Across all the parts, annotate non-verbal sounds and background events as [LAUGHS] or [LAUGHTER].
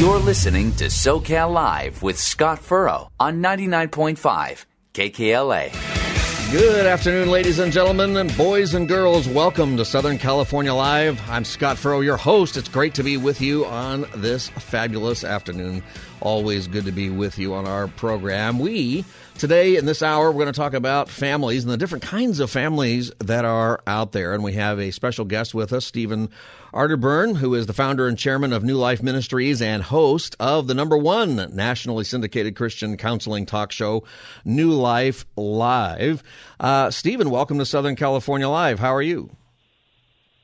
You're listening to SoCal Live with Scott Furrow on 99.5 KKLA. Good afternoon, ladies and gentlemen, and boys and girls. Welcome to Southern California Live. I'm Scott Furrow, your host. It's great to be with you on this fabulous afternoon. Always good to be with you on our program. We, today in this hour, we're going to talk about families and the different kinds of families that are out there. And we have a special guest with us, Stephen Arterburn, who is the founder and chairman of New Life Ministries and host of the number one nationally syndicated Christian counseling talk show, New Life Live. Uh, Stephen, welcome to Southern California Live. How are you?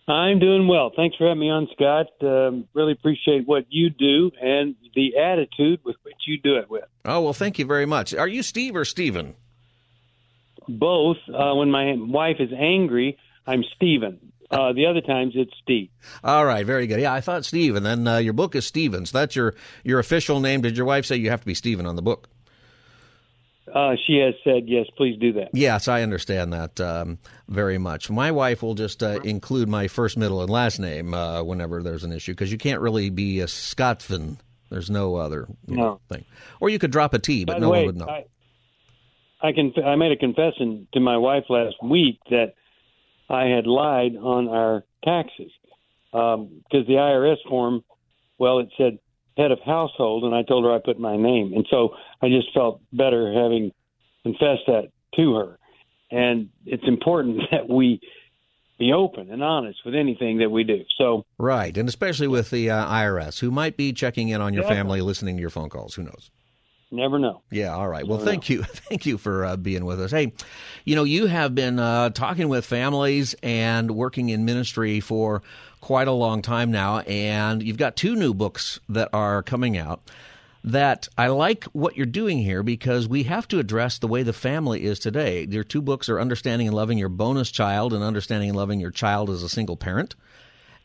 I'm doing well. Thanks for having me on, Scott. Um, really appreciate what you do and the attitude with which you do it with. Oh, well, thank you very much. Are you Steve or Stephen? Both. Uh, when my wife is angry, I'm Stephen. Uh, the other times it's Steve. All right, very good. Yeah, I thought Steve, and then uh, your book is Stephen. So that's your your official name. Did your wife say you have to be Stephen on the book? Uh, she has said yes. Please do that. Yes, I understand that um, very much. My wife will just uh, include my first, middle, and last name uh, whenever there's an issue because you can't really be a Scotvin. There's no other No. know, thing. Or you could drop a T, but By no way, one would know. I, I can. I made a confession to my wife last week that I had lied on our taxes um, because the IRS form, well, it said head of household, and I told her I put my name, and so I just felt better having confessed that to her. And it's important [LAUGHS] that we be open and honest with anything that we do. So Right, and especially with the uh, IRS, who might be checking in on your Definitely. family, listening to your phone calls. Who knows? never know. Yeah, all right. Well, Never thank you, [LAUGHS] thank you for uh, being with us. Hey, you know, you have been uh, talking with families and working in ministry for quite a long time now, and you've got two new books that are coming out. That I like what you're doing here because we have to address the way the family is today. Your two books are Understanding and Loving Your Bonus Child and Understanding and Loving Your Child as a Single Parent.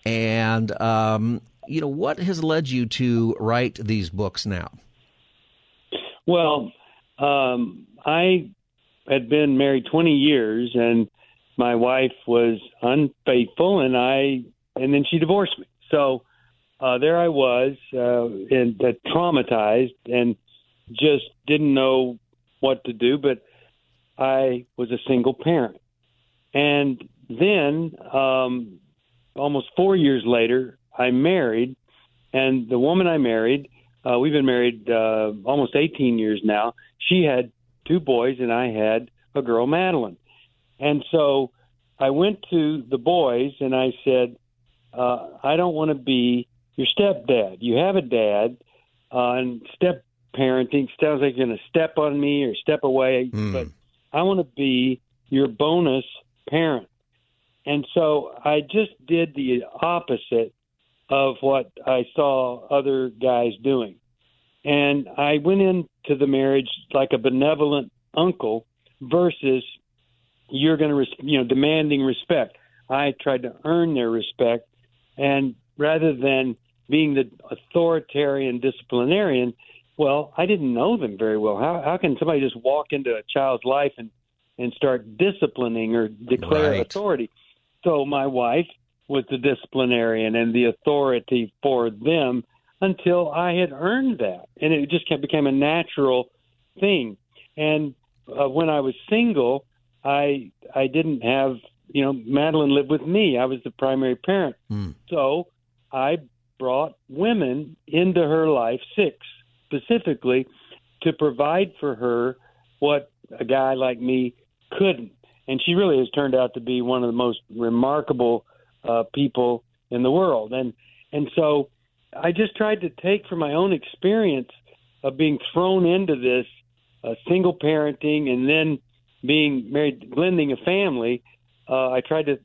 And, um, you know, what has led you to write these books now? Well, um, I had been married 20 years, and my wife was unfaithful, and I, and then she divorced me. So uh, there I was, uh, and uh, traumatized, and just didn't know what to do. But I was a single parent, and then um, almost four years later, I married, and the woman I married. Uh, we've been married uh, almost 18 years now. She had two boys, and I had a girl, Madeline. And so I went to the boys and I said, uh, I don't want to be your stepdad. You have a dad, uh, and step parenting sounds like you're going to step on me or step away, Hmm. but I want to be your bonus parent. And so I just did the opposite of what I saw other guys doing. And I went into the marriage like a benevolent uncle versus you're going to, res- you know, demanding respect. I tried to earn their respect. And rather than being the authoritarian disciplinarian, well, I didn't know them very well. How, how can somebody just walk into a child's life and, and start disciplining or declare Right. authority? So my wife was the disciplinarian and the authority for them until I had earned that, and it just kept, became a natural thing. And uh, when I was single, I I didn't have you know Madeline lived with me. I was the primary parent, Hmm. so I brought women into her life, six specifically, to provide for her what a guy like me couldn't. And she really has turned out to be one of the most remarkable uh, people in the world. And and so I just tried to take from my own experience of being thrown into this uh, single parenting and then being married, blending a family. Uh, I tried to,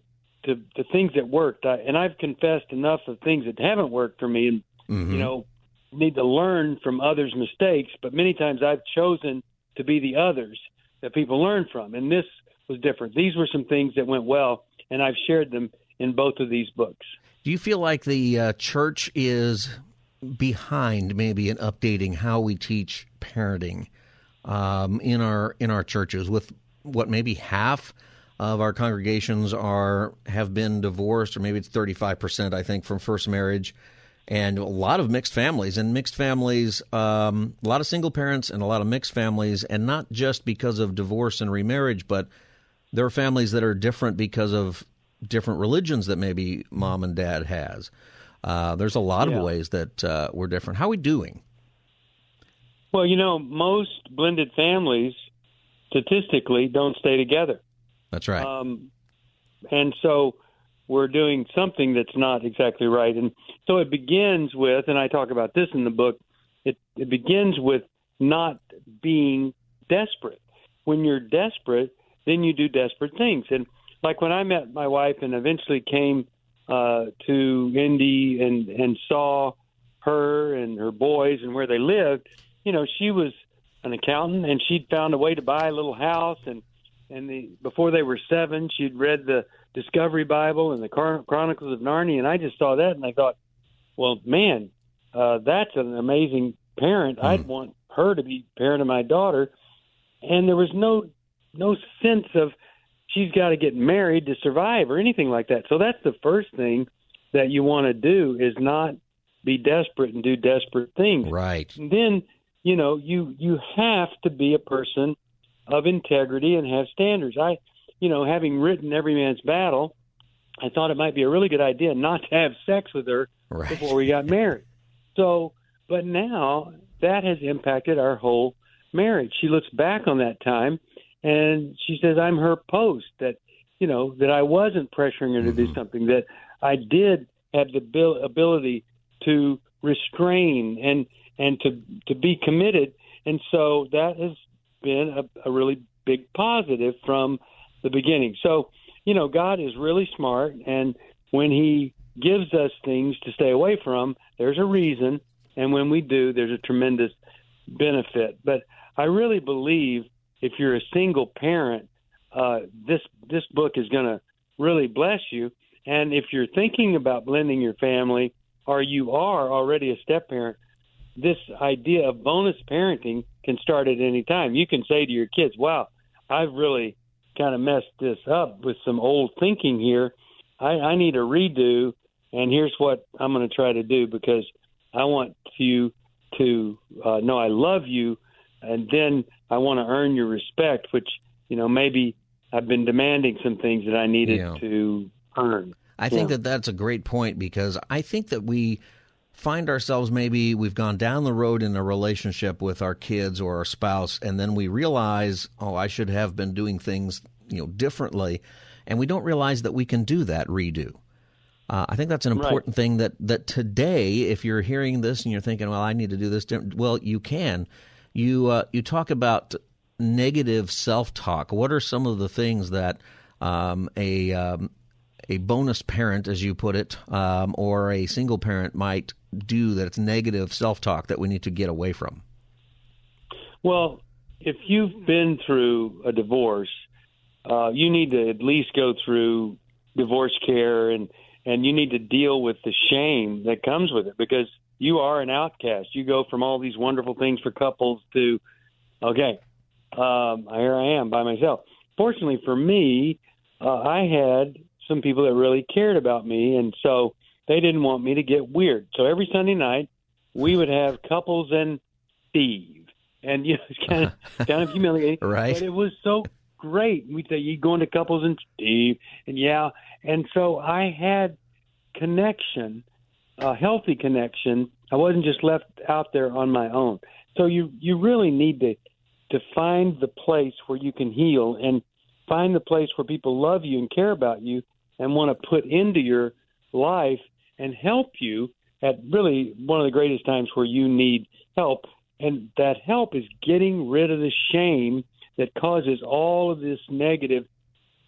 to the things that worked, I, and I've confessed enough of things that haven't worked for me, and Mhm. you know, need to learn from others' mistakes, but many times I've chosen to be the others that people learn from. And this was different. These were some things that went well, and I've shared them in both of these books. Do you feel like the uh, church is behind maybe in updating how we teach parenting um, in our in our churches with what maybe half of our congregations are have been divorced or maybe it's 35% I think from first marriage and a lot of mixed families and mixed families um, a lot of single parents and a lot of mixed families and not just because of divorce and remarriage but there are families that are different because of different religions that maybe mom and dad has. Uh, there's a lot yeah. of ways that uh, we're different. How are we doing? Well you know most blended families statistically don't stay together that's right um, and so we're doing something that's not exactly right. And so it begins with, and I talk about this in the book, it, it begins with not being desperate. When you're desperate, then you do desperate things. And like when I met my wife and eventually came uh, to Indy and, and saw her and her boys and where they lived, you know, she was an accountant and she'd found a way to buy a little house and and the before they were seven she'd read the Discovery Bible and the Chronicles of Narnia, and I just saw that and I thought, well, man, uh, that's an amazing parent. Mm. I'd want her to be parent of my daughter, and there was no no sense of she's got to get married to survive or anything like that. So that's the first thing that you want to do is not be desperate and do desperate things. Right. And then you know you you have to be a person of integrity and have standards. I you know, having written Every Man's Battle, I thought it might be a really good idea not to have sex with her right. before we got married. So, but now that has impacted our whole marriage. She looks back on that time and she says, I'm her post, that, you know, that I wasn't pressuring her to mm-hmm. do something, that I did have the ability to restrain and, and to, to be committed. And so that has been a, a really big positive from the beginning. So, you know, God is really smart, and when He gives us things to stay away from, there's a reason, and when we do, there's a tremendous benefit. But I really believe if you're a single parent, uh, this this book is going to really bless you. And if you're thinking about blending your family, or you are already a step parent, this idea of bonus parenting can start at any time. You can say to your kids, "Wow, I've really kind of messed this up with some old thinking here. I, I need a redo, and here's what I'm going to try to do because I want you to uh, know I love you, and then I want to earn your respect, which you know maybe I've been demanding some things that I needed yeah. to earn. I think yeah. that that's a great point because I think that we find ourselves maybe we've gone down the road in a relationship with our kids or our spouse and then we realize oh i should have been doing things you know differently and we don't realize that we can do that redo uh, I think that's an important right. thing that, that today, if you're hearing this and you're thinking, well, I need to do this, well, you can. You uh, you talk about negative self talk. What are some of the things that um, a um, a bonus parent, as you put it, um, or a single parent might do that it's negative self talk that we need to get away from? Well, if you've been through a divorce, uh, you need to at least go through divorce care and and you need to deal with the shame that comes with it because you are an outcast. You go from all these wonderful things for couples to, okay, um, here I am by myself. Fortunately for me, uh, I had some people that really cared about me, and so they didn't want me to get weird. So every Sunday night, we would have couples and Steve, and you know, it's kind of [LAUGHS] kind of humiliating, right? But it was so great. We'd say you go into couples and Steve, and yeah, and so I had connection, a healthy connection. I wasn't just left out there on my own. So you you really need to to find the place where you can heal and find the place where people love you and care about you and want to put into your life and help you at really one of the greatest times where you need help. And that help is getting rid of the shame that causes all of this negative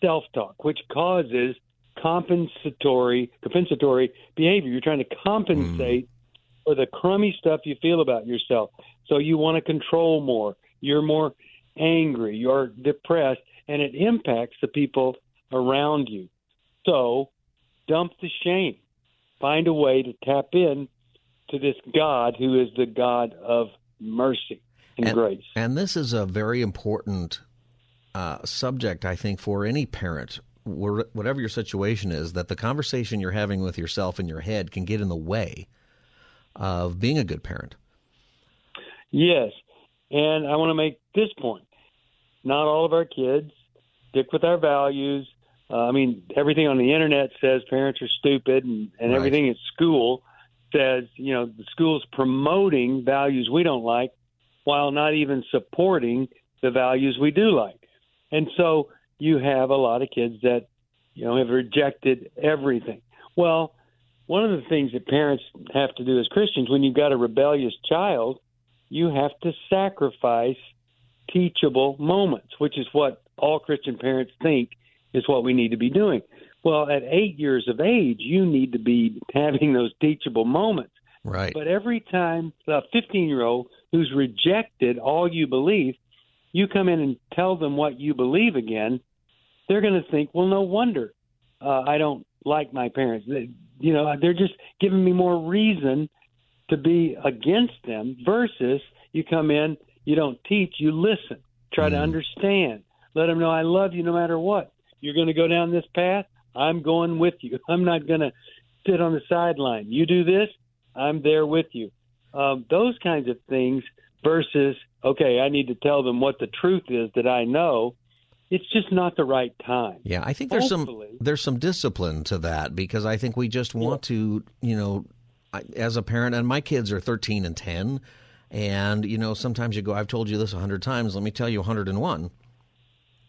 self talk, which causes compensatory compensatory behavior. You're trying to compensate mm. for the crummy stuff you feel about yourself. So you want to control more. You're more angry. You're depressed, and it impacts the people around you. So dump the shame. Find a way to tap in to this God who is the God of mercy and, and grace. And this is a very important uh, subject, I think, for any parent, whatever your situation is, that the conversation you're having with yourself in your head can get in the way of being a good parent. Yes. And I want to make this point. Not all of our kids stick with our values. Uh, I mean, everything on the internet says parents are stupid, and, and right. everything at school says, you know, the school's promoting values we don't like while not even supporting the values we do like. And so you have a lot of kids that, you know, have rejected everything. Well, one of the things that parents have to do as Christians when you've got a rebellious child, you have to sacrifice teachable moments, which is what all Christian parents think is what we need to be doing. Well, at eight years of age, you need to be [LAUGHS] having those teachable moments. Right. But every time a 15 year old who's rejected all you believe, you come in and tell them what you believe again, they're going to think, well, no wonder uh, I don't like my parents. They, you know, they're just giving me more reason to be against them versus you come in, you don't teach, you listen, try mm. to understand, let them know I love you no matter what. You're going to go down this path. I'm going with you. [LAUGHS] I'm not going to sit on the sideline. You do this, I'm there with you. Um, those kinds of things versus, okay, I need to tell them what the truth is that I know. It's just not the right time. Yeah, I think there's Hopefully. some there's some discipline to that because I think we just want yeah. to, you know, as a parent, and my kids are 13 and 10, and you know, sometimes you go, I've told you this a hundred times. Let me tell you 101.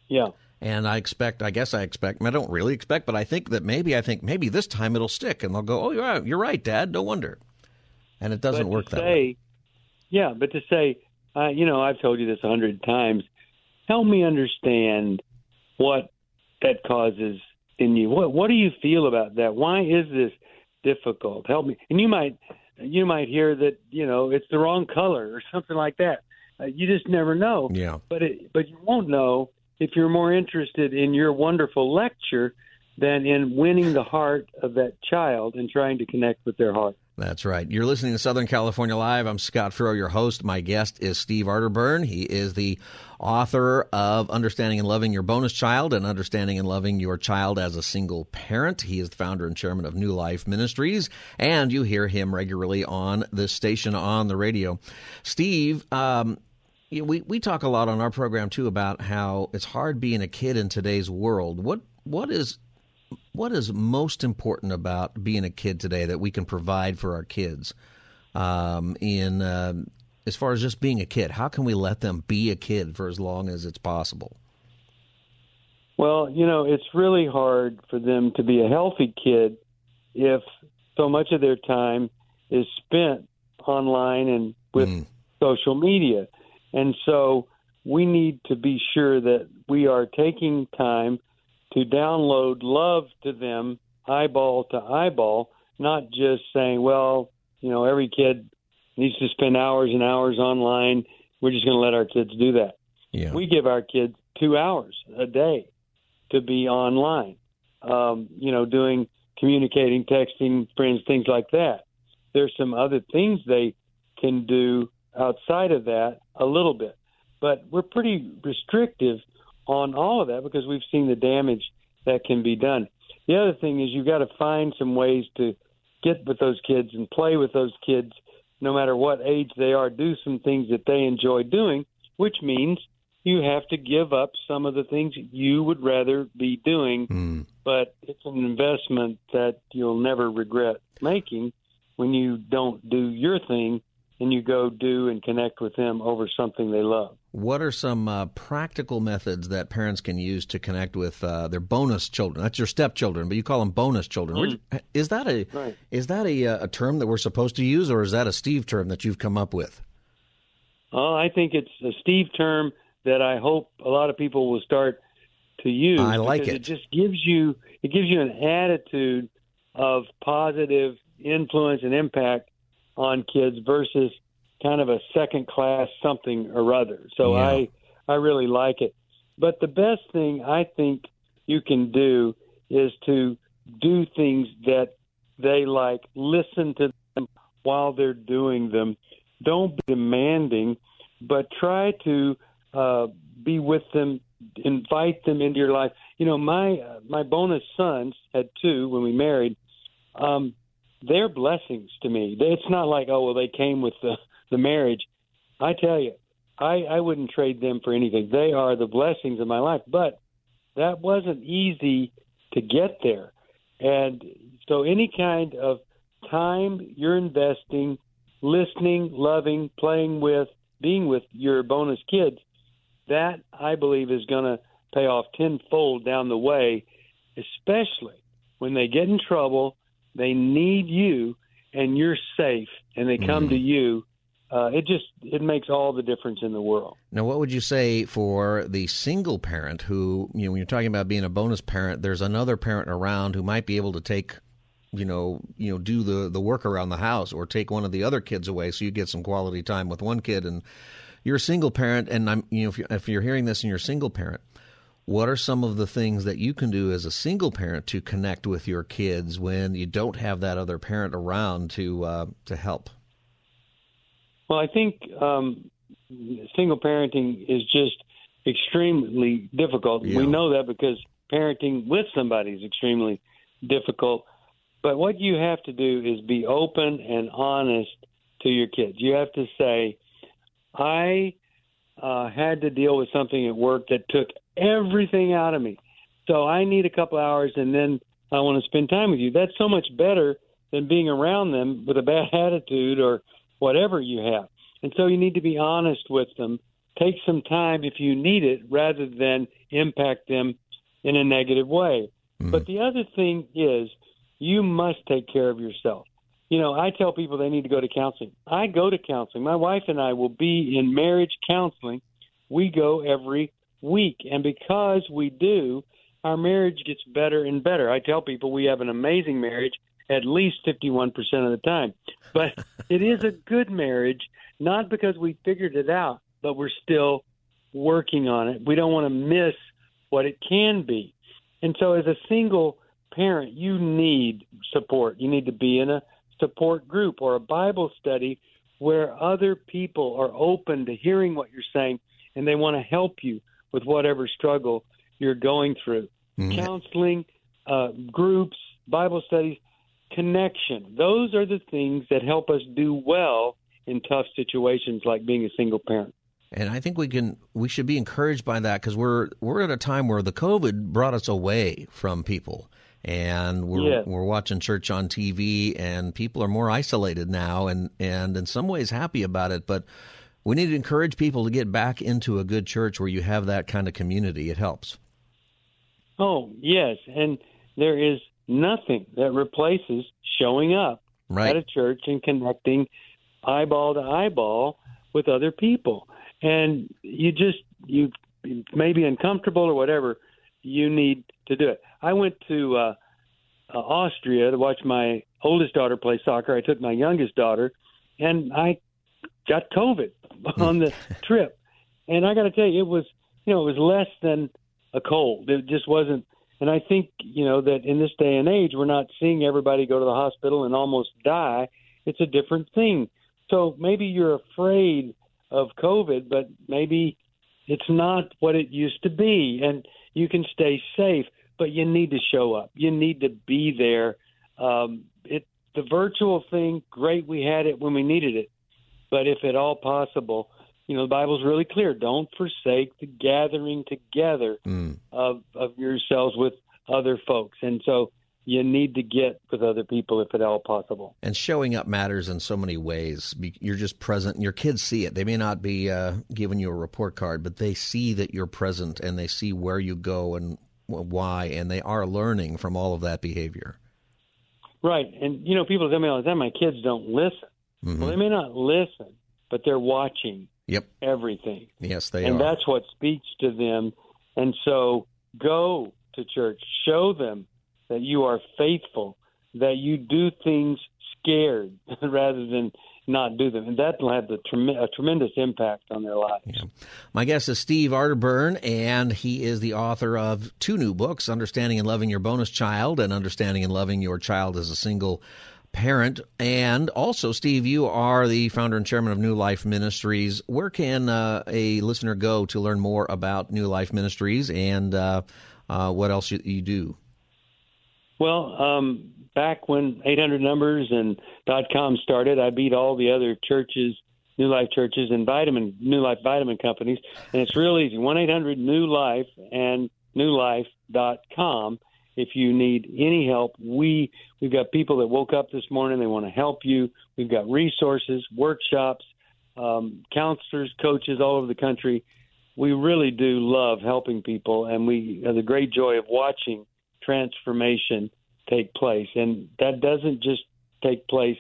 Yeah and I expect, I guess I expect, I don't really expect, but I think that maybe, I think maybe this time it'll stick, and they'll go, oh, you're right, you're right, Dad, no wonder. And it doesn't work that way. Yeah, but to say, uh, you know, I've told you this a hundred times. Help me understand what that causes in you. What What do you feel about that? Why is this difficult? Help me. And you might you might hear that you know it's the wrong color or something like that. Uh, you just never know. Yeah. But it, but you won't know if you're more interested in your wonderful lecture than in winning the heart of that child and trying to connect with their heart. That's right. You're listening to Southern California Live. I'm Scott Furrow, your host. My guest is Steve Arterburn. He is the author of Understanding and Loving Your Bonus Child and Understanding and Loving Your Child as a Single Parent. He is the founder and chairman of New Life Ministries, and you hear him regularly on this station on the radio. Steve, um, you know, we we talk a lot on our program too about how it's hard being a kid in today's world. What what is what is most important about being a kid today that we can provide for our kids? Um, in uh, as far as just being a kid, how can we let them be a kid for as long as it's possible? Well, you know, it's really hard for them to be a healthy kid if so much of their time is spent online and with mm. social media. And so we need to be sure that we are taking time to download love to them eyeball to eyeball, not just saying, well, you know, every kid needs to spend hours and hours online. We're just going to let our kids do that. Yeah. We give our kids two hours a day to be online, um, you know, doing communicating, texting, friends, things like that. There's some other things they can do outside of that a little bit. But we're pretty restrictive on all of that because we've seen the damage that can be done. The other thing is you've got to find some ways to get with those kids and play with those kids no matter what age they are, do some things that they enjoy doing, which means you have to give up some of the things you would rather be doing, mm. but it's an investment that you'll never regret making when you don't do your thing and you go do and connect with them over something they love. What are some uh, practical methods that parents can use to connect with uh, their bonus children? That's your stepchildren, but you call them bonus children. Mm. Is that a right. is that a, uh, a term that we're supposed to use, or is that a Steve term that you've come up with? Oh, I think it's a Steve term that I hope a lot of people will start to use. I like it. It just gives you it gives you an attitude of positive influence and impact on kids versus kind of a second class something or other. So Yeah. I I really like it. But the best thing I think you can do is to do things that they like. Listen to them while they're doing them. Don't be demanding, but try to uh, be with them. Invite them into your life. You know, my uh, my bonus sons had two when we married. Um, they're blessings to me. It's not like oh well they came with the the marriage. I tell you, I I wouldn't trade them for anything. They are the blessings of my life. But that wasn't easy to get there, and so any kind of time you're investing, listening, loving, playing with, being with your bonus kids, that I believe is going to pay off tenfold down the way, especially when they get in trouble, they need you, and you're safe, and they come to you. Uh, it just it makes all the difference in the world. Now, what would you say for the single parent who, you know, when you're talking about being a bonus parent, there's another parent around who might be able to take, you know, you know, do the the work around the house or take one of the other kids away, so you get some quality time with one kid, and you're a single parent, and I'm, you know, if you're, if you're hearing this and you're a single parent, what are some of the things that you can do as a single parent to connect with your kids when you don't have that other parent around to uh, to help? Well, I think um, single parenting is just extremely difficult. Yeah. We know that because parenting with somebody is extremely difficult. But what you have to do is be open and honest to your kids. You have to say, I uh, had to deal with something at work that took everything out of me. So I need a couple hours and then I want to spend time with you. That's so much better than being around them with a bad [LAUGHS] attitude or whatever you have. And so you need to be honest with them. Take some time if you need it rather than impact them in a negative way. Mm-hmm. But the other thing is you must take care of yourself. You know, I tell people they need to go to counseling. I go to counseling. My wife and I will be in marriage counseling. We go every week. And because we do, our marriage gets better and better. I tell people we have an amazing marriage at least 51% of the time. But [LAUGHS] it is a good marriage, not because we figured it out, but we're still working on it. We don't want to miss what it can be. And so, as a single parent, you need support. You need to be in a support group or a Bible study where other people are open to hearing what you're saying and they want to help you with whatever struggle you're going through. Counseling, uh, groups, Bible studies, connection. Those are the things that help us do well in tough situations like being a single parent. And I think we can we should be encouraged by that because we're we're at a time where the COVID brought us away from people, and we're Yes. we're watching church on TV, and people are more isolated now, and and in some ways happy about it. But we need to encourage people to get back into a good church where you have that kind of community. It helps. Oh, yes. And there is nothing that replaces showing up Right. at a church and connecting eyeball to eyeball with other people. And you just, you may be uncomfortable or whatever, you need to do it. I went to uh, uh, Austria to watch my oldest daughter play soccer. I took my youngest daughter, and I got COVID on the trip. And I got to tell you, it was, you know, it was less than a cold. It just wasn't. And I think, you know, that in this day and age, we're not seeing everybody go to the hospital and almost die. It's a different thing. So maybe you're afraid of COVID, but maybe it's not what it used to be. And you can stay safe, but you need to show up. You need to be there. Um, it the virtual thing, great. We had it when we needed it, but if at all possible, you know the Bible's really clear. Don't forsake the gathering together of of yourselves with other folks, and so you need to get with other people if at all possible. And showing up matters in so many ways. You're just present, and your kids see it. They may not be uh, giving you a report card, but they see that you're present, and they see where you go and why, and they are learning from all of that behavior. Right. And, you know, people tell me all the time, my kids don't listen. Mm-hmm. Well, they may not listen, but they're watching Yep. everything. Yes, they and are. that's what speaks to them. And so go to church, show them that you are faithful, that you do things scared [LAUGHS] rather than not do them, and that will have the a tremendous impact on their lives. Yeah. My guest is Steve Arterburn, and he is the author of two new books: "Understanding and Loving Your Bonus Child" and "Understanding and Loving Your Child as a Single." Parent and also, Steve, you are the founder and chairman of New Life Ministries. Where can uh, a listener go to learn more about New Life Ministries and uh, uh, what else you, you do? Well, um, back when 800 numbers and dot .com started, I beat all the other churches, New Life churches, and vitamin New Life vitamin companies, and it's real easy. One 800 New Life and newlife.com. If you need any help, we we've got people that woke up this morning. They want to help you. We've got resources, workshops, um, counselors, coaches all over the country. We really do love helping people, and we have the great joy of watching transformation take place. And that doesn't just take place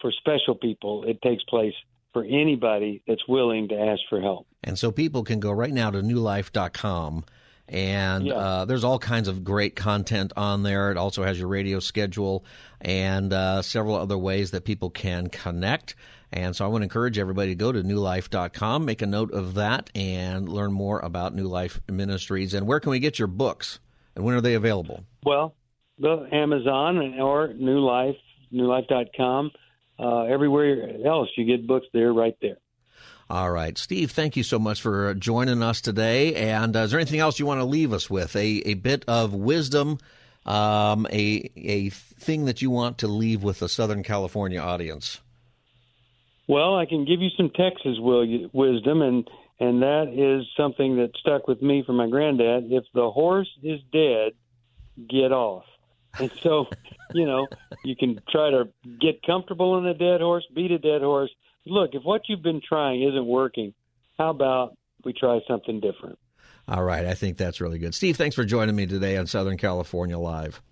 for special people, it takes place for anybody that's willing to ask for help. And so people can go right now to newlife.com. And yeah. uh, there's all kinds of great content on there. It also has your radio schedule and uh, several other ways that people can connect. And so I want to encourage everybody to go to newlife.com, make a note of that, and learn more about New Life Ministries. And where can we get your books? And when are they available? Well, the Amazon or New Life, newlife.com. Uh, everywhere else you get books, they're right there. All right, Steve. Thank you so much for joining us today. And uh, is there anything else you want to leave us with? A a bit of wisdom, um, a a thing that you want to leave with the Southern California audience. Well, I can give you some Texas wisdom, and and that is something that stuck with me from my granddad. If the horse is dead, get off. And so, [LAUGHS] you know, you can try to get comfortable in a dead horse, beat a dead horse. Look, if what you've been trying isn't working, how about we try something different? All right. I think that's really good. Steve, thanks for joining me today on Southern California Live.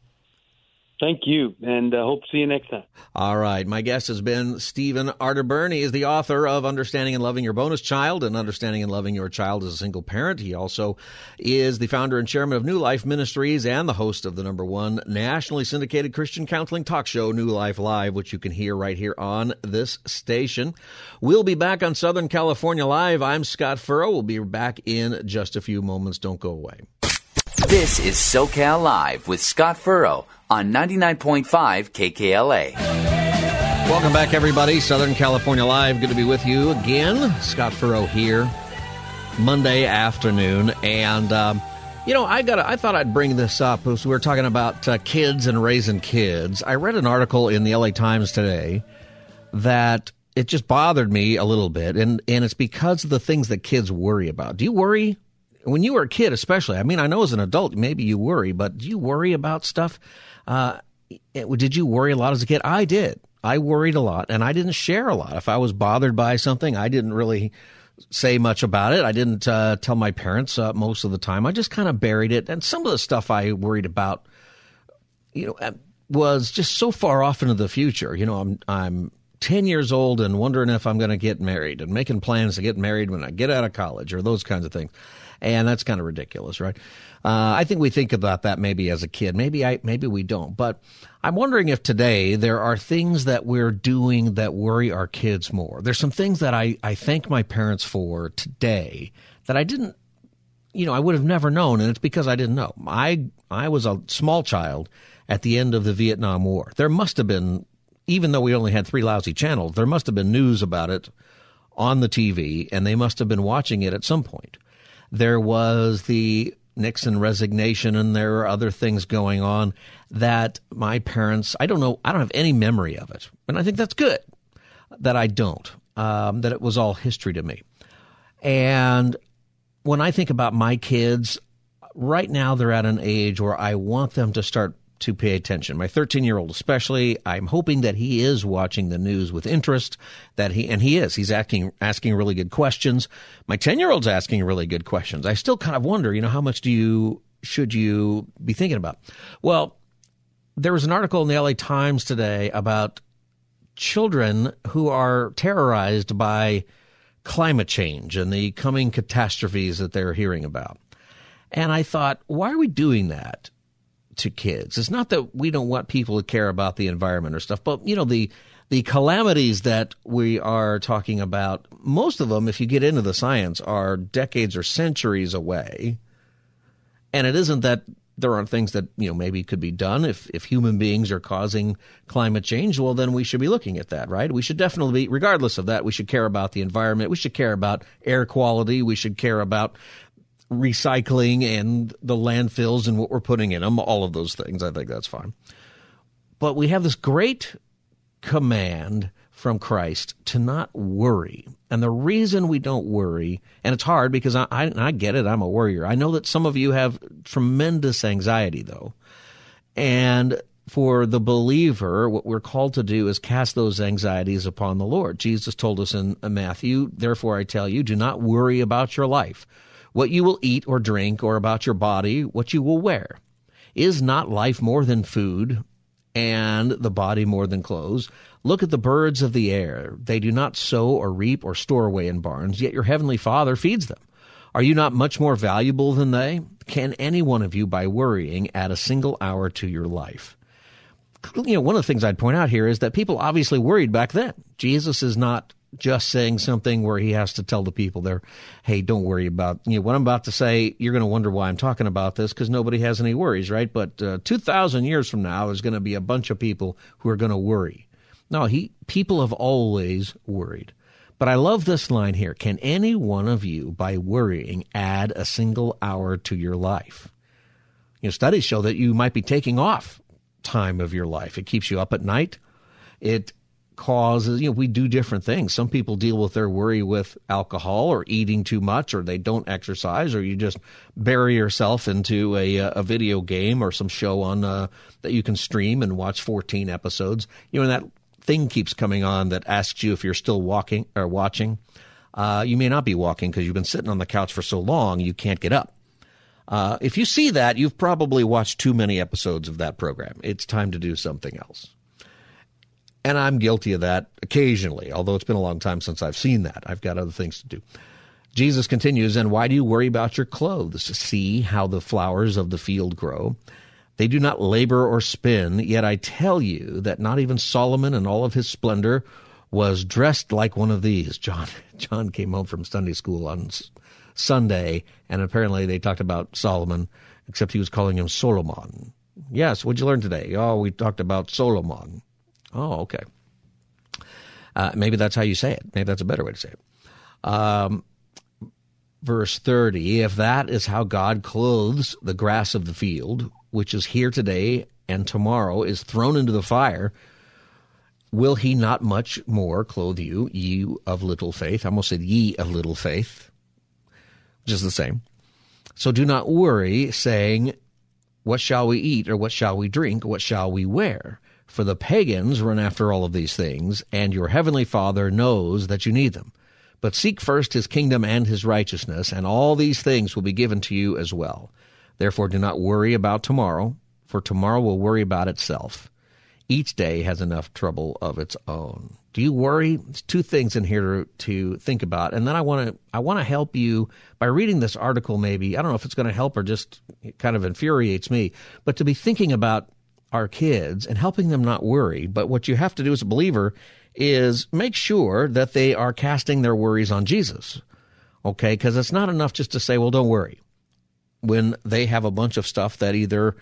Thank you, and uh, hope to see you next time. All right. My guest has been Stephen Arterburn. He is the author of Understanding and Loving Your Bonus Child and Understanding and Loving Your Child as a Single Parent. He also is the founder and chairman of New Life Ministries and the host of the number one nationally syndicated Christian counseling talk show, New Life Live, which you can hear right here on this station. We'll be back on Southern California Live. I'm Scott Furrow. We'll be back in just a few moments. Don't go away. This is SoCal Live with Scott Furrow on 99.5 KKLA. Welcome back, everybody. Southern California Live. Good to be with you again. Scott Furrow here, Monday afternoon. And, um, you know, I got. I thought I'd bring this up as we were talking about uh, kids and raising kids. I read an article in the LA Times today that it just bothered me a little bit, and and it's because of the things that kids worry about. Do you worry when you were a kid, especially? I mean, I know as an adult, maybe you worry, but do you worry about stuff? Uh, did you worry a lot as a kid? I did. I worried a lot and I didn't share a lot. If I was bothered by something, I didn't really say much about it. I didn't uh, tell my parents uh, most of the time. I just kind of buried it. And some of the stuff I worried about, you know, uh, was just so far off into the future. You know, I'm I'm 10 years old and wondering if I'm going to get married and making plans to get married when I get out of college or those kinds of things. And that's kind of ridiculous, right? Uh, I think we think about that maybe as a kid. Maybe I, maybe we don't. But I'm wondering if today there are things that we're doing that worry our kids more. There's some things that I, I thank my parents for today that I didn't, you know, I would have never known. And it's because I didn't know. I, I was a small child at the end of the Vietnam War. There must have been, even though we only had three lousy channels, there must have been news about it on the TV and they must have been watching it at some point. There was the Nixon resignation and there are other things going on that my parents, I don't know, I don't have any memory of it. And I think that's good that I don't, um, that it was all history to me. And when I think about my kids, right now they're at an age where I want them to start to pay attention. My 13 year old, especially, I'm hoping that he is watching the news with interest. That he and he is. He's asking asking really good questions. My 10 year old's asking really good questions. I still kind of wonder, you know, how much do you should you be thinking about? Well, there was an article in the LA Times today about children who are terrorized by climate change and the coming catastrophes that they're hearing about. And I thought, why are we doing that? To kids. It's not that we don't want people to care about the environment or stuff, but you know the the calamities that we are talking about, most of them, if you get into the science, are decades or centuries away. And it isn't that there aren't things that you know maybe could be done if if human beings are causing climate change well then we should be looking at that right we should definitely be regardless of that we should care about the environment we should care about air quality we should care about recycling and the landfills and what we're putting in them all of those things i think that's fine but we have this great command from Christ to not worry. And the reason we don't worry, and it's hard because I, I, I, get it, I'm a worrier. I know that some of you have tremendous anxiety, though. And for the believer, what we're called to do is cast those anxieties upon the Lord. Jesus told us in Matthew, therefore I tell you, do not worry about your life, what you will eat or drink, or about your body, what you will wear. Is not life more than food, and the body more than clothes? Look at the birds of the air. They do not sow or reap or store away in barns, yet your heavenly Father feeds them. Are you not much more valuable than they? Can any one of you, by worrying, add a single hour to your life? You know, one of the things I'd point out here is that people obviously worried back then. Jesus is not just saying something where he has to tell the people there, hey, don't worry about you know what I'm about to say. You're going to wonder why I'm talking about this because nobody has any worries, right? But uh, 2,000 years from now, there's going to be a bunch of people who are going to worry. No, he people have always worried. But I love this line here. Can any one of you, by worrying, add a single hour to your life? You know, studies show that you might be taking off time of your life. It keeps you up at night. It causes, you know, we do different things. Some people deal with their worry with alcohol or eating too much or they don't exercise or you just bury yourself into a, uh, a video game or some show on uh, that you can stream and watch 14 episodes. You know, and that thing keeps coming on that asks you if you're still walking or watching. Uh, you may not be walking because you've been sitting on the couch for so long you can't get up. Uh, if you see that, you've probably watched too many episodes of that program. It's time to do something else. And I'm guilty of that occasionally, although it's been a long time since I've seen that. I've got other things to do. Jesus continues, and why do you worry about your clothes? See how the flowers of the field grow. They do not labor or spin, yet I tell you that not even Solomon in all of his splendor was dressed like one of these. John [LAUGHS] John came home from Sunday school on Sunday, and apparently they talked about Solomon, except he was calling him Solomon. Yes, what'd you learn today? Oh, we talked about Solomon. Oh, okay. Uh, maybe that's how you say it. Maybe that's a better way to say it. Um, verse 30 If that is how God clothes the grass of the field, which is here today and tomorrow is thrown into the fire, will he not much more clothe you, ye of little faith? I almost said ye of little faith, which is the same. So do not worry, saying, What shall we eat, or what shall we drink, what shall we wear? For the pagans run after all of these things, and your heavenly Father knows that you need them. But seek first his kingdom and his righteousness, and all these things will be given to you as well. Therefore, do not worry about tomorrow, for tomorrow will worry about itself. Each day has enough trouble of its own. Do you worry? There's two things in here to, think about, and then I want to I want to help you by reading this article. Maybe I don't know if it's going to help or just kind of infuriates me, but to be thinking about our kids and helping them not worry. But what you have to do as a believer is make sure that they are casting their worries on Jesus. Okay, because it's not enough just to say, "Well, don't worry." when they have a bunch of stuff that either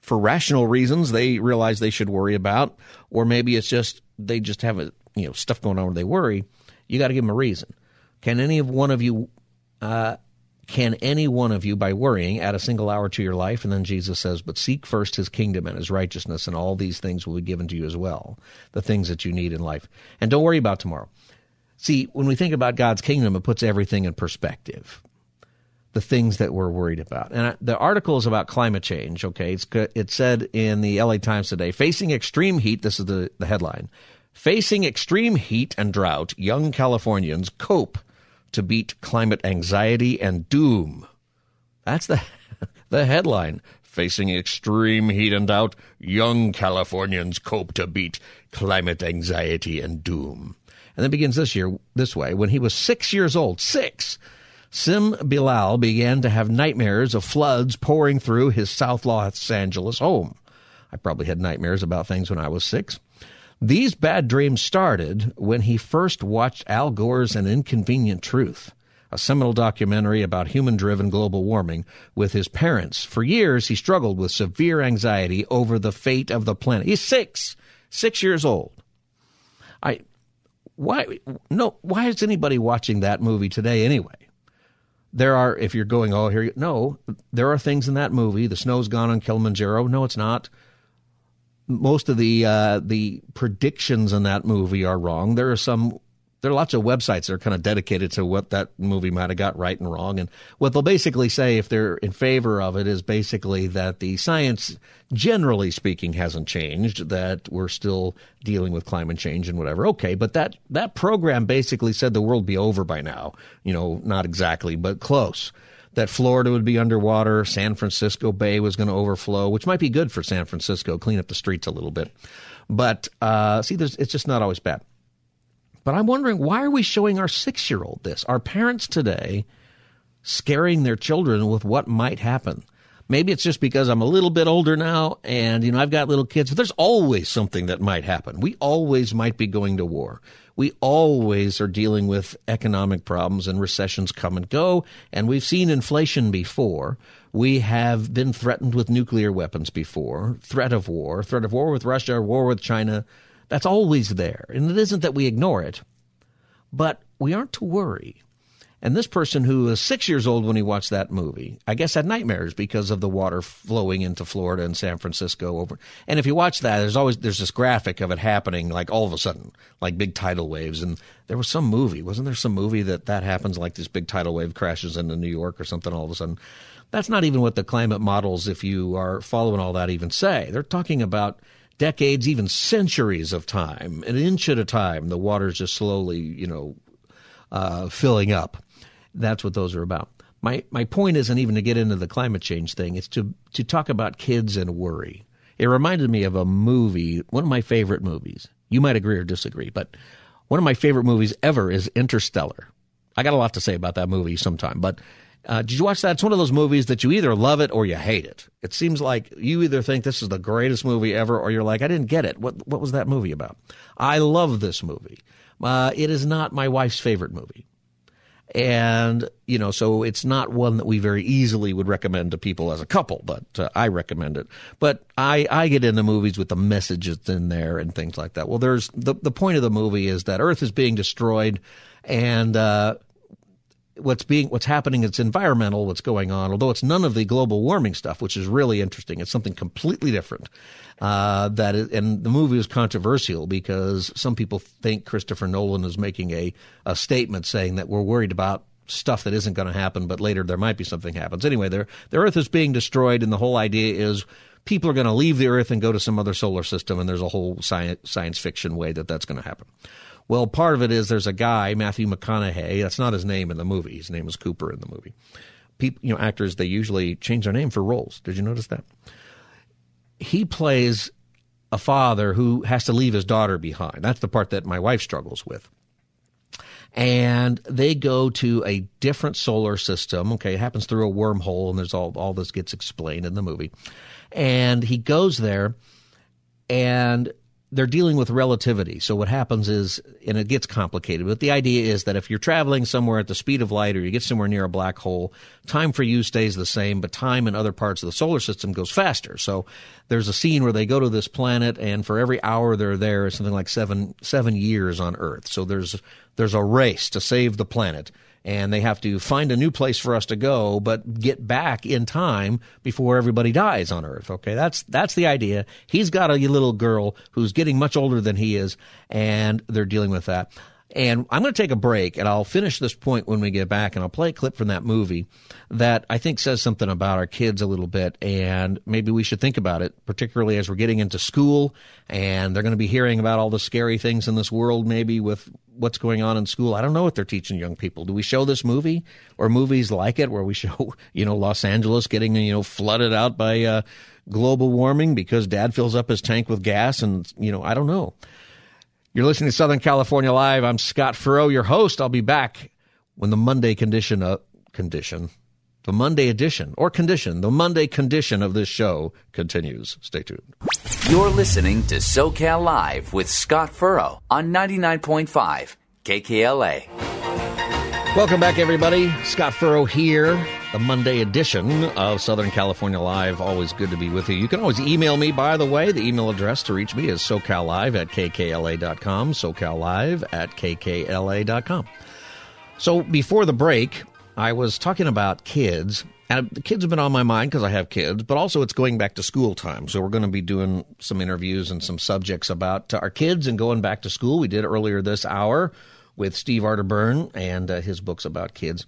for rational reasons they realize they should worry about, or maybe it's just they just have a, you know stuff going on where they worry. You got to give them a reason. Can any of one of you, uh, can any one of you, by worrying, add a single hour to your life? And then Jesus says, "But seek first His kingdom and His righteousness, and all these things will be given to you as well. The things that you need in life, and don't worry about tomorrow." See, when we think about God's kingdom, it puts everything in perspective the things that we're worried about. And the article is about climate change. Okay, it's it said in the LA Times today, facing extreme heat. This is the the headline: facing extreme heat and drought, young Californians cope to beat climate anxiety and doom. That's the [LAUGHS] the headline. Facing extreme heat and drought, young Californians cope to beat climate anxiety and doom. And then begins this year this way. When he was six years old, six, Sim Bilal began to have nightmares of floods pouring through his South Los Angeles home. I probably had nightmares about things when I was six. These bad dreams started when he first watched Al Gore's An Inconvenient Truth, a seminal documentary about human driven global warming, with his parents. For years, he struggled with severe anxiety over the fate of the planet. He's six, six years old. I, why, no, why is anybody watching that movie today anyway? There are, if you're going, oh, here, no, there are things in that movie. The snow's gone on Kilimanjaro. No, it's not most of the uh, the predictions in that movie are wrong. There are some there are lots of websites that are kind of dedicated to what that movie might have got right and wrong. And what they'll basically say, if they're in favor of it, is basically that the science, generally speaking, hasn't changed, that we're still dealing with climate change and whatever. Okay, but that, that program basically said the world be over by now. You know, not exactly, but close that Florida would be underwater, San Francisco Bay was going to overflow, which might be good for San Francisco, clean up the streets a little bit. But uh, see, it's just not always bad. But I'm wondering why are we showing our six year old this? Our parents today scaring their children with what might happen. Maybe it's just because I'm a little bit older now and, you know, I've got little kids, but there's always something that might happen. We always might be going to war. We always are dealing with economic problems and recessions come and go. And we've seen inflation before. We have been threatened with nuclear weapons before, threat of war, threat of war with Russia, war with China. That's always there. And it isn't that we ignore it, but we aren't to worry. And this person who was six years old when he watched that movie, I guess had nightmares because of the water flowing into Florida and San Francisco over. And if you watch that, there's always there's this graphic of it happening like all of a sudden, like big tidal waves. And there was some movie, wasn't there some movie that that happens like this big tidal wave crashes into New York or something all of a sudden. That's not even what the climate models, if you are following all that, even say. They're talking about decades, even centuries of time, an inch at a time. The water's just slowly, you know, uh, filling up. That's what those are about. My my point isn't even to get into the climate change thing. It's to to talk about kids and worry. It reminded me of a movie, one of my favorite movies. You might agree or disagree, but one of my favorite movies ever is Interstellar. I got a lot to say about that movie sometime, but uh, did you watch that? It's one of those movies that you either love it or you hate it. It seems like you either think this is the greatest movie ever, or you're like, I didn't get it. What what was that movie about? I love this movie. Uh, it is not my wife's favorite movie. And, you know, so it's not one that we very easily would recommend to people as a couple, but uh, I recommend it. But I, I get into movies with the messages in there and things like that. Well, there's the, the point of the movie is that Earth is being destroyed and, uh, what's being what's happening it's environmental what's going on although it's none of the global warming stuff which is really interesting it's something completely different uh, that is, and the movie is controversial because some people think Christopher Nolan is making a, a statement saying that we're worried about stuff that isn't going to happen, but later there might be something happens. Anyway, the Earth is being destroyed, and the whole idea is people are going to leave the Earth and go to some other solar system, and there's a whole science, science fiction way that that's going to happen. Well, part of it is there's a guy, Matthew McConaughey. That's not his name in the movie. His name is Cooper in the movie. People, you know, actors they usually change their name for roles. Did you notice that? he plays a father who has to leave his daughter behind. That's the part that my wife struggles with. And they go to a different solar system. Okay, it happens through a wormhole, and there's all all this gets explained in the movie. And he goes there, and they're dealing with relativity. So what happens is, and it gets complicated, but the idea is that if you're traveling somewhere at the speed of light or you get somewhere near a black hole, time for you stays the same, but time in other parts of the solar system goes faster. So there's a scene where they go to this planet and for every hour they're there, it's something like seven, seven years on Earth. So there's, there's a race to save the planet and they have to find a new place for us to go, but get back in time before everybody dies on Earth. Okay, that's that's the idea. He's got a little girl who's getting much older than he is, and they're dealing with that. And I'm going to take a break and I'll finish this point when we get back and I'll play a clip from that movie that I think says something about our kids a little bit and maybe we should think about it, particularly as we're getting into school and they're going to be hearing about all the scary things in this world maybe with what's going on in school. I don't know what they're teaching young people. Do we show this movie or movies like it where we [LAUGHS] show, you know, Los Angeles getting, you know, flooded out by uh, global warming because dad fills up his tank with gas and, you know, I don't know. You're listening to Southern California Live. I'm Scott Furrow, your host. I'll be back when the Monday condition uh, condition The Monday edition or condition, the Monday condition of this show continues. Stay tuned. You're listening to SoCal Live with Scott Furrow on 99.5 KKLA. Welcome back, everybody. Scott Furrow here, Monday edition of Southern California Live. Always good to be with you. You can always email me, by the way. The email address to reach me is socallive at kkla.com, socallive at kkla.com. So before the break, I was talking about kids, and the kids have been on my mind because I have kids, but also it's going back to school time. So we're going to be doing some interviews and some subjects about our kids and going back to school. We did earlier this hour with Steve Arterburn and uh, his books about kids.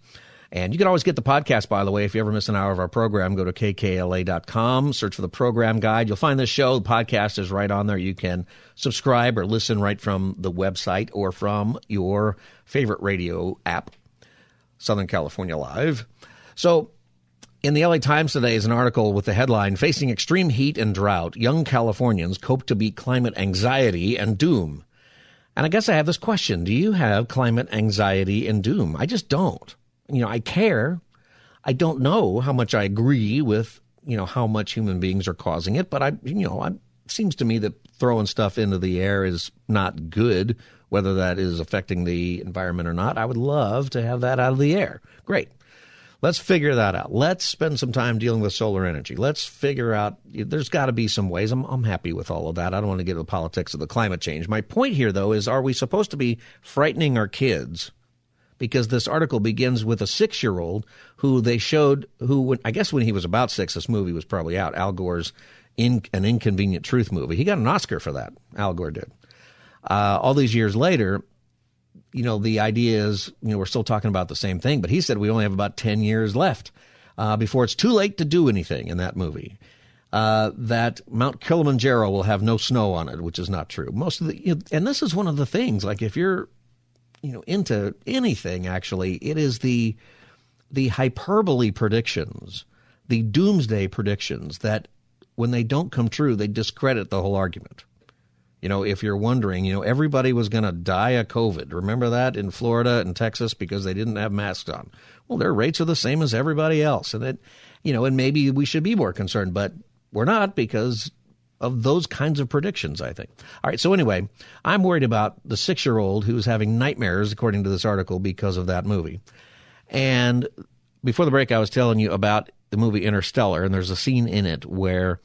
And you can always get the podcast, by the way. If you ever miss an hour of our program, go to kkla.com, search for the program guide. You'll find this show. The podcast is right on there. You can subscribe or listen right from the website or from your favorite radio app. Southern California Live. So, in the LA Times today is an article with the headline Facing Extreme Heat and Drought, Young Californians Cope to Beat Climate Anxiety and Doom. And I guess I have this question Do you have climate anxiety and doom? I just don't. You know, I care. I don't know how much I agree with, you know, how much human beings are causing it, but I, you know, it seems to me that throwing stuff into the air is not good whether that is affecting the environment or not. I would love to have that out of the air. Great. Let's figure that out. Let's spend some time dealing with solar energy. Let's figure out, there's got to be some ways. I'm, I'm happy with all of that. I don't want to get into the politics of the climate change. My point here, though, is are we supposed to be frightening our kids? Because this article begins with a six year old who they showed, who, I guess when he was about six, this movie was probably out, Al Gore's in, An Inconvenient Truth movie. He got an Oscar for that. Al Gore did uh, all these years later, you know, the idea is, you know, we're still talking about the same thing, but he said we only have about 10 years left uh, before it's too late to do anything in that movie. Uh, that Mount Kilimanjaro will have no snow on it, which is not true. Most of the, you know, and this is one of the things, like if you're, you know, into anything, actually, it is the, the hyperbole predictions, the doomsday predictions that when they don't come true, they discredit the whole argument. You know, if you're wondering, you know, everybody was going to die of COVID. Remember that in Florida and Texas because they didn't have masks on. Well, their rates are the same as everybody else. And it, you know, and maybe we should be more concerned, but we're not because of those kinds of predictions, I think. All right. So anyway, I'm worried about the six year old who's having nightmares, according to this article, because of that movie. And before the break, I was telling you about the movie Interstellar, and there's a scene in it where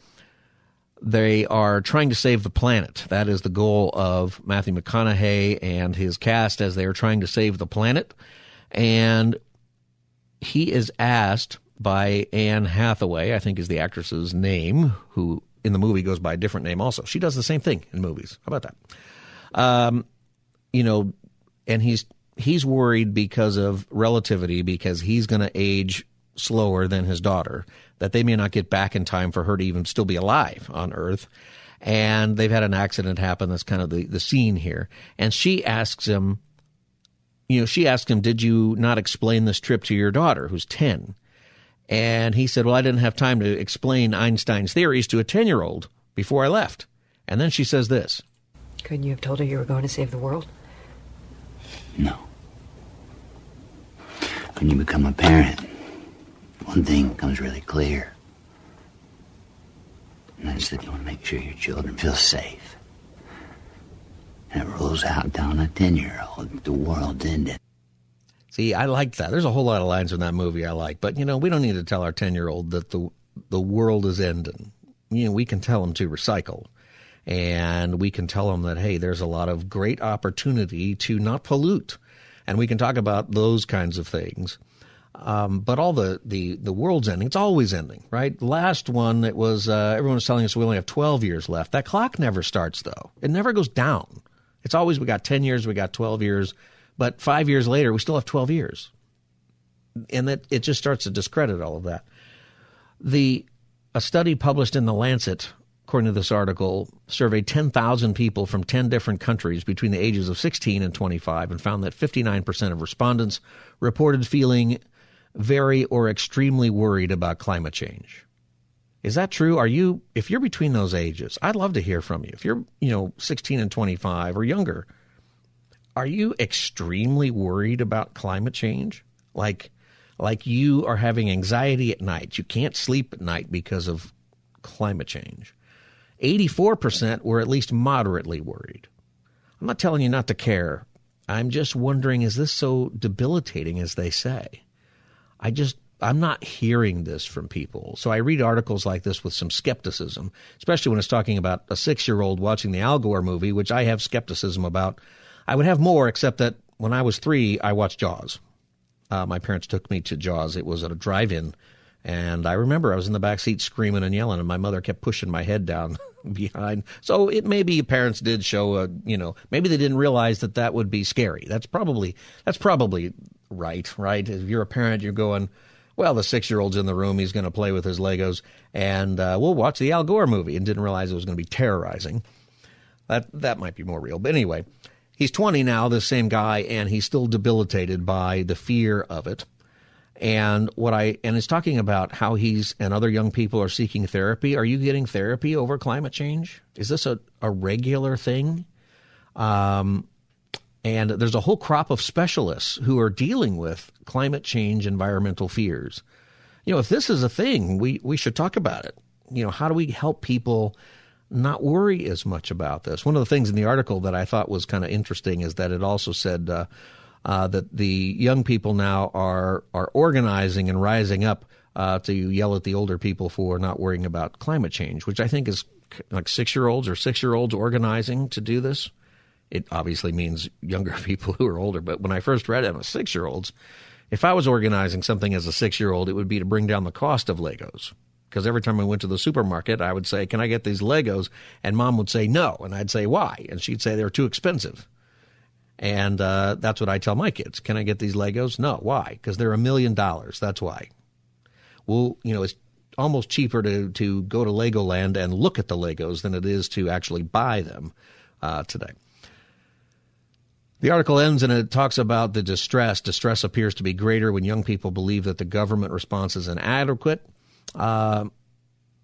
they are trying to save the planet. That is the goal of Matthew McConaughey and his cast as they are trying to save the planet. And he is asked by Anne Hathaway, I think is the actress's name, who in the movie goes by a different name also. She does the same thing in movies. How about that? Um, you know, and he's he's worried because of relativity because he's going to age slower than his daughter that they may not get back in time for her to even still be alive on Earth. And they've had an accident happen. That's kind of the, the scene here. And she asks him, you know, she asks him, Did you not explain this trip to your daughter, who's 10? And he said, Well, I didn't have time to explain Einstein's theories to a 10 year old before I left. And then she says this Couldn't you have told her you were going to save the world? No. When you become a parent, one thing becomes really clear. And that's that you want to make sure your children feel safe. And it rolls out down a 10 year old. The world's ended. See, I like that. There's a whole lot of lines in that movie I like, but you know, we don't need to tell our 10 year old that the the world is ending. You know, we can tell them to recycle, and we can tell them that hey, there's a lot of great opportunity to not pollute, and we can talk about those kinds of things. Um, but all the, the, the world's ending. It's always ending, right? Last one, it was uh, everyone was telling us we only have 12 years left. That clock never starts, though. It never goes down. It's always we got 10 years, we got 12 years, but five years later, we still have 12 years. And that it just starts to discredit all of that. The a study published in the Lancet, according to this article, surveyed 10,000 people from 10 different countries between the ages of 16 and 25 and found that 59% of respondents reported feeling very or extremely worried about climate change. Is that true? Are you, if you're between those ages, I'd love to hear from you. If you're, you know, 16 and 25 or younger, are you extremely worried about climate change? Like, like you are having anxiety at night. You can't sleep at night because of climate change. 84% were at least moderately worried. I'm not telling you not to care. I'm just wondering is this so debilitating as they say? I just I'm not hearing this from people. So I read articles like this with some skepticism, especially when it's talking about a 6-year-old watching the Al Gore movie, which I have skepticism about. I would have more except that when I was 3, I watched Jaws. Uh, my parents took me to Jaws. It was at a drive-in and I remember I was in the back seat screaming and yelling, and my mother kept pushing my head down [LAUGHS] behind. So it maybe parents did show a, you know, maybe they didn't realize that that would be scary. That's probably that's probably right, right? If you're a parent, you're going, well, the six year old's in the room, he's going to play with his Legos, and uh, we'll watch the Al Gore movie, and didn't realize it was going to be terrorizing. That that might be more real, but anyway. He's 20 now, this same guy, and he's still debilitated by the fear of it. And what I and is talking about how he's and other young people are seeking therapy. Are you getting therapy over climate change? Is this a, a regular thing? Um, and there's a whole crop of specialists who are dealing with climate change environmental fears. You know, if this is a thing, we, we should talk about it. You know, how do we help people not worry as much about this? One of the things in the article that I thought was kind of interesting is that it also said, uh, uh, that the young people now are are organizing and rising up uh, to yell at the older people for not worrying about climate change, which I think is like six year olds or six year olds organizing to do this. It obviously means younger [LAUGHS] people who are older, but when I first read it, as six year olds. If I was organizing something as a six year old, it would be to bring down the cost of Legos. Because every time I went to the supermarket, I would say, Can I get these Legos? And mom would say no. And I'd say, Why? And she'd say they're too expensive. And uh, that's what I tell my kids. Can I get these Legos? No. Why? Because they're a million dollars. That's why. Well, you know, it's almost cheaper to, to go to Legoland and look at the Legos than it is to actually buy them uh, today. The article ends and it talks about the distress. Distress appears to be greater when young people believe that the government response is inadequate, uh,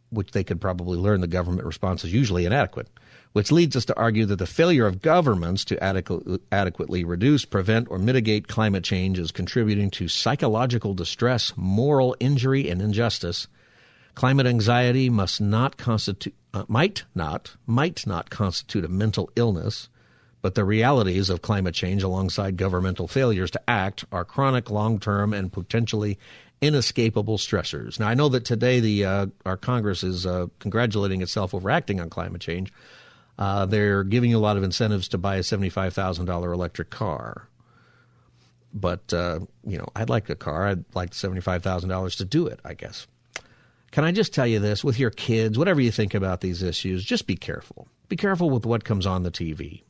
which they could probably learn the government response is usually inadequate which leads us to argue that the failure of governments to adequ- adequately reduce, prevent, or mitigate climate change is contributing to psychological distress, moral injury, and injustice. Climate anxiety must not constitute, uh, might not, might not constitute a mental illness, but the realities of climate change alongside governmental failures to act are chronic, long-term, and potentially inescapable stressors. Now, I know that today the uh, our Congress is uh, congratulating itself over acting on climate change, uh, they're giving you a lot of incentives to buy a seventy-five thousand dollar electric car. But uh, you know, I'd like a car. I'd like seventy-five thousand dollars to do it. I guess. Can I just tell you this with your kids, whatever you think about these issues, just be careful. Be careful with what comes on the TV.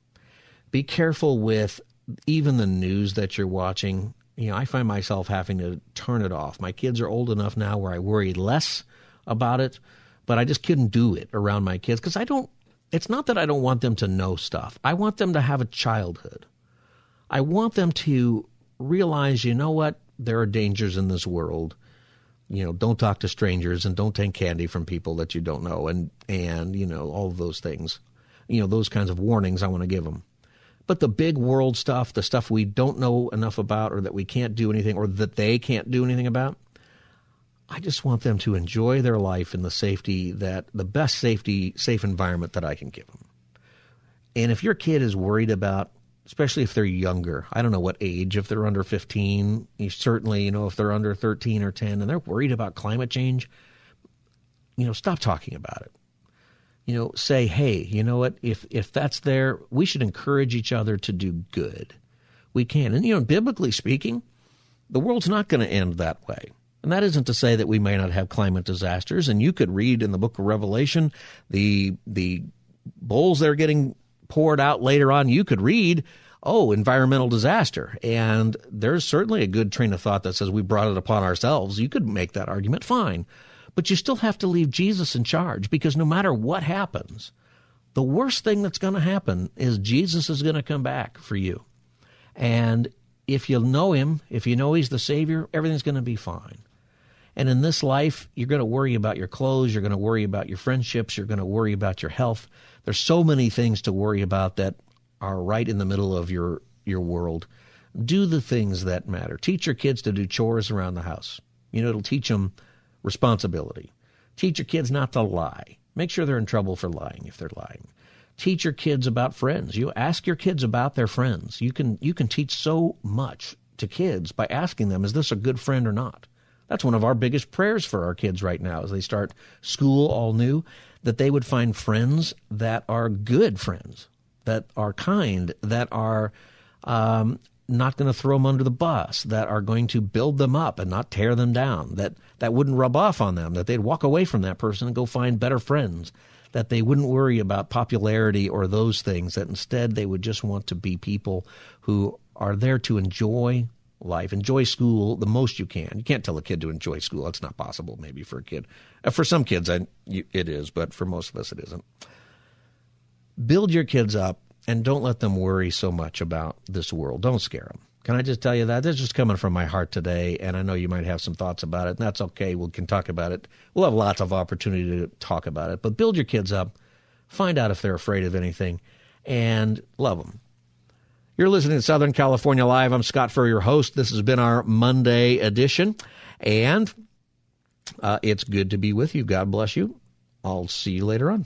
Be careful with even the news that you're watching. You know, I find myself having to turn it off. My kids are old enough now where I worry less about it, but I just couldn't do it around my kids because I don't it's not that I don't want them to know stuff. I want them to have a childhood. I want them to realize, you know what? There are dangers in this world. You know, don't talk to strangers and don't take candy from people that you don't know and and you know all those things. You know, those kinds of warnings I want to give them. But the big world stuff, the stuff we don't know enough about or that we can't do anything or that they can't do anything about, I just want them to enjoy their life in the safety that the best safety safe environment that I can give them. And if your kid is worried about especially if they're younger, I don't know what age, if they're under 15, you certainly, you know, if they're under 13 or 10 and they're worried about climate change, you know, stop talking about it. You know, say, "Hey, you know what? If if that's there, we should encourage each other to do good. We can." And you know, biblically speaking, the world's not going to end that way. And that isn't to say that we may not have climate disasters. And you could read in the book of Revelation the the bowls that are getting poured out later on. You could read, oh, environmental disaster. And there's certainly a good train of thought that says we brought it upon ourselves. You could make that argument, fine. But you still have to leave Jesus in charge because no matter what happens, the worst thing that's going to happen is Jesus is going to come back for you. And if you know him, if you know he's the Savior, everything's going to be fine. And in this life, you're going to worry about your clothes, you're going to worry about your friendships, you're going to worry about your health. There's so many things to worry about that are right in the middle of your your world Do the things that matter. Teach your kids to do chores around the house. You know, it'll teach them responsibility. Teach your kids not to lie. Make sure they're in trouble for lying if they're lying. Teach your kids about friends. You ask your kids about their friends. You can you can teach so much to kids by asking them, is this a good friend or not? That's one of our biggest prayers for our kids right now as they start school all new, that they would find friends that are good friends, that are kind, that are um, not going to throw them under the bus, that are going to build them up and not tear them down, that, that wouldn't rub off on them, that they'd walk away from that person and go find better friends, that they wouldn't worry about popularity or those things, that instead they would just want to be people who are there to enjoy life. Enjoy school the most you can. You can't tell a kid to enjoy school. It's not possible, maybe for a kid. Uh, for some kids, I, it is, but for most of us, it isn't. Build your kids up and don't let them worry so much about this world. Don't scare them. Can I just tell you that? This is coming from my heart today, and I know you might have some thoughts about it, and that's okay. We can talk about it. We'll have lots of opportunity to talk about it, but build your kids up. Find out if they're afraid of anything, and love them you're listening to Southern California Live. I'm Scott Furrow, your host. This has been our Monday edition, and uh, it's good to be with you. God bless you. I'll see you later on.